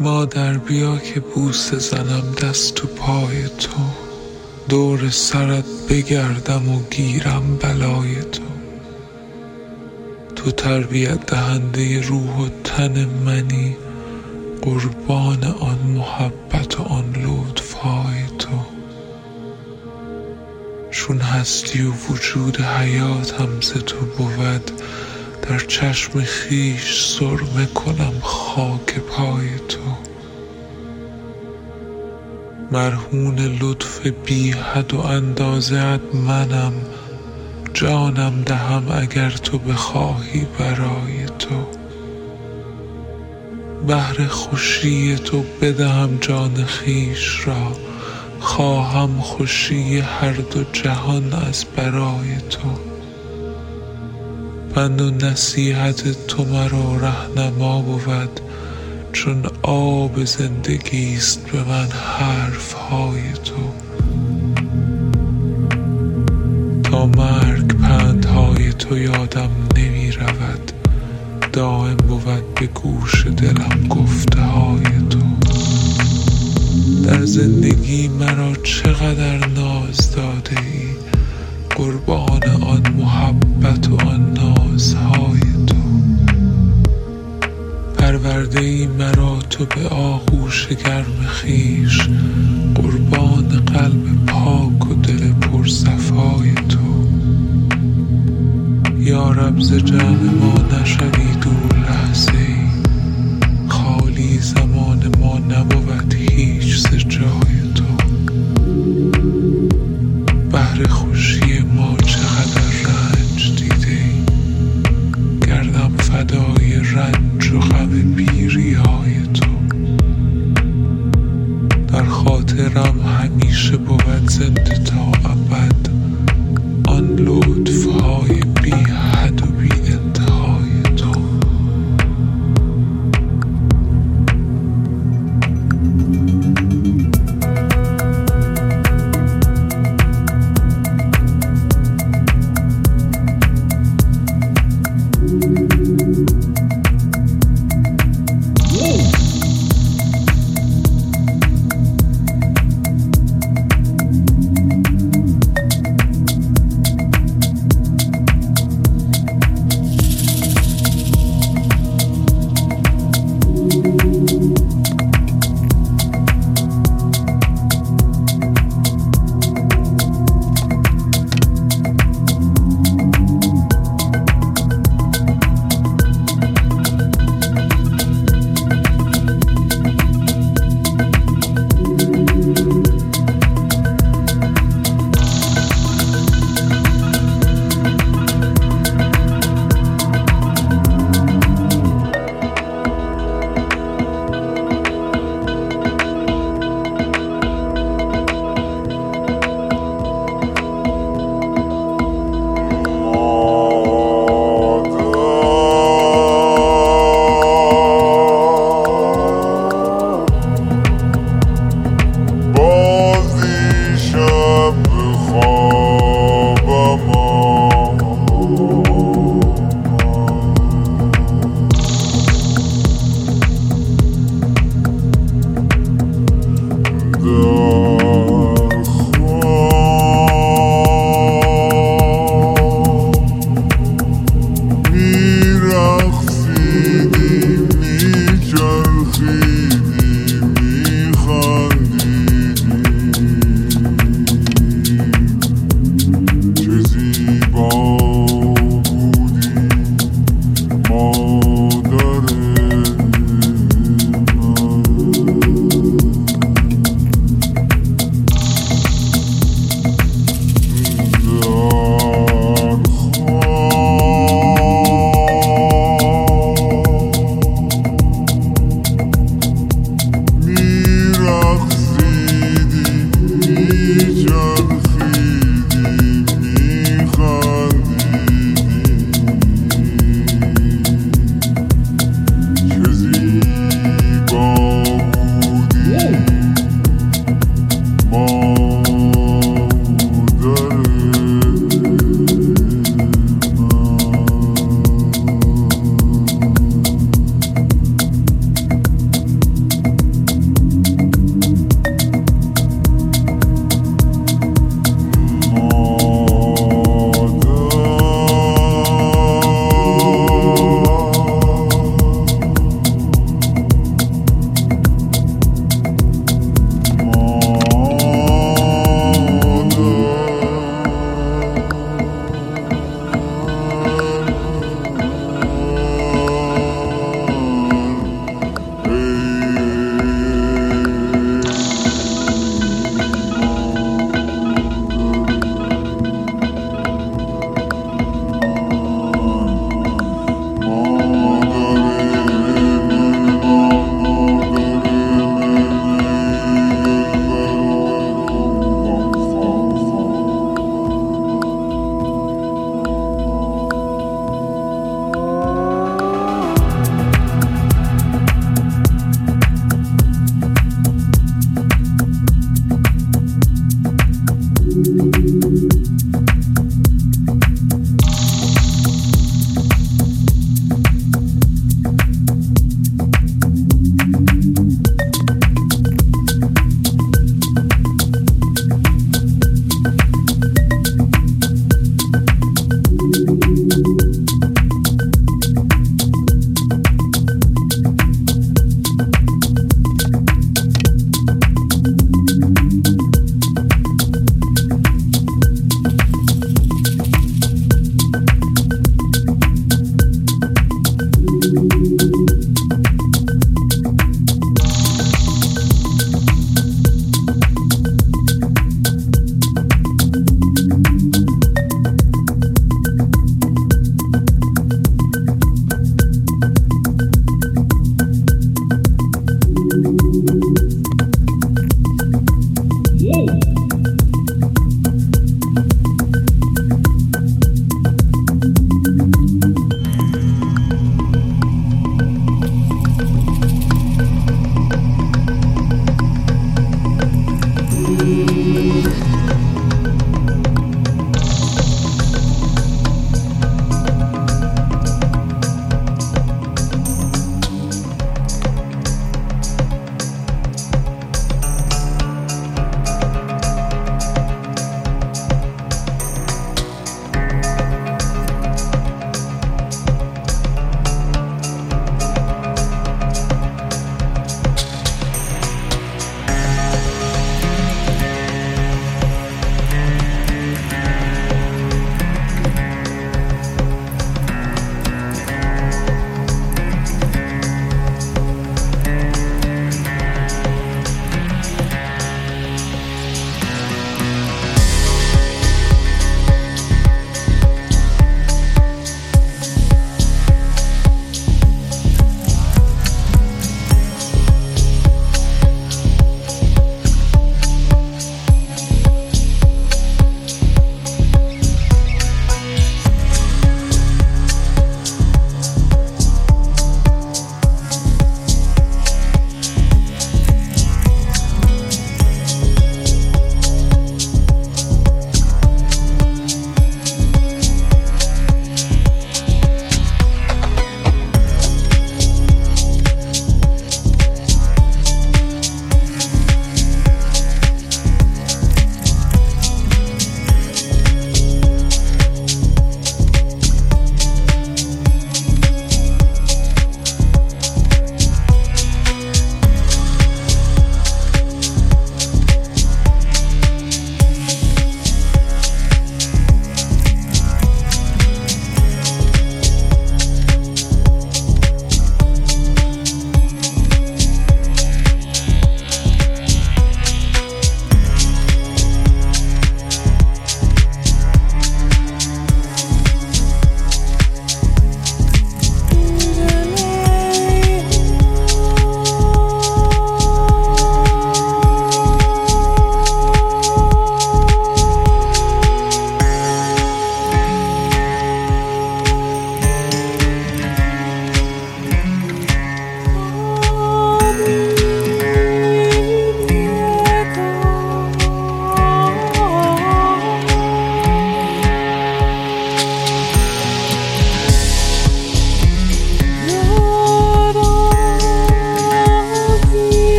مادر بیا که بوسه زنم دست و پای تو. دور سرت بگردم و گیرم بلای تو. تو تربیت دهنده روح و تن منی. قربان آن محبت و آن لطف های تو. چون هستی و وجود حیاتم ز تو بود در چشم خویش سرمه کنم خاک پای تو. مرهون لطف بی حد و اندازه ات منم. جانم دهم اگر تو بخواهی برای تو. بهر خوشی تو بدهم جان خویش را. خواهم خوشی هر دو جهان از برای تو. پند و نصیحت تو مرا رهنما بود چون آب زندگی است به من حرف های تو. تا مرگ پندهای تو یادم نمی رود دایم بود به گوش دلم گفته های تو. در زندگی مرا چقدر ناز داده ای؟ قربان آن محبت و آن نازهای تو. پرورده ای مرا تو به آغوش گرم خویش. قربان قلب پاک و دل پر صفای تو. یا رب ز جمع ما نشوی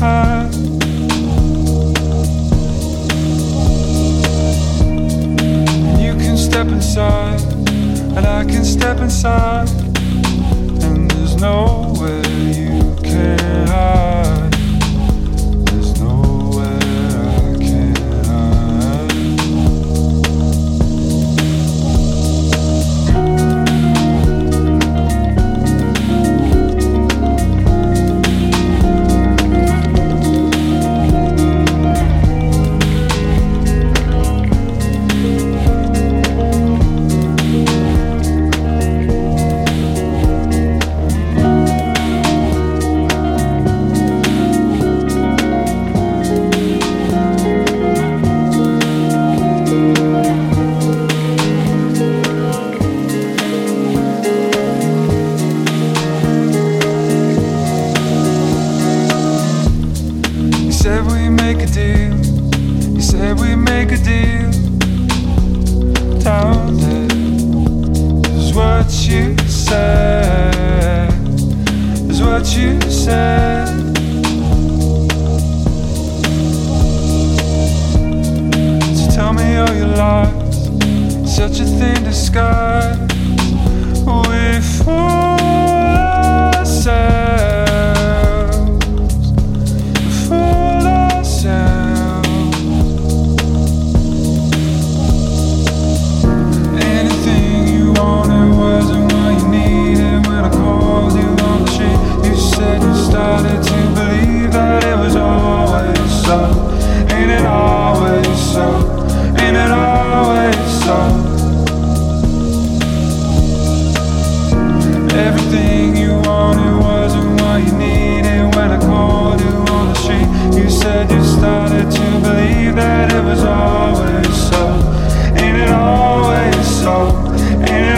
And you can step inside, and I can step inside, and there's no Everything you wanted wasn't what you needed when I called you on the street. You said you started to believe that it was always so. Ain't it always so? Ain't it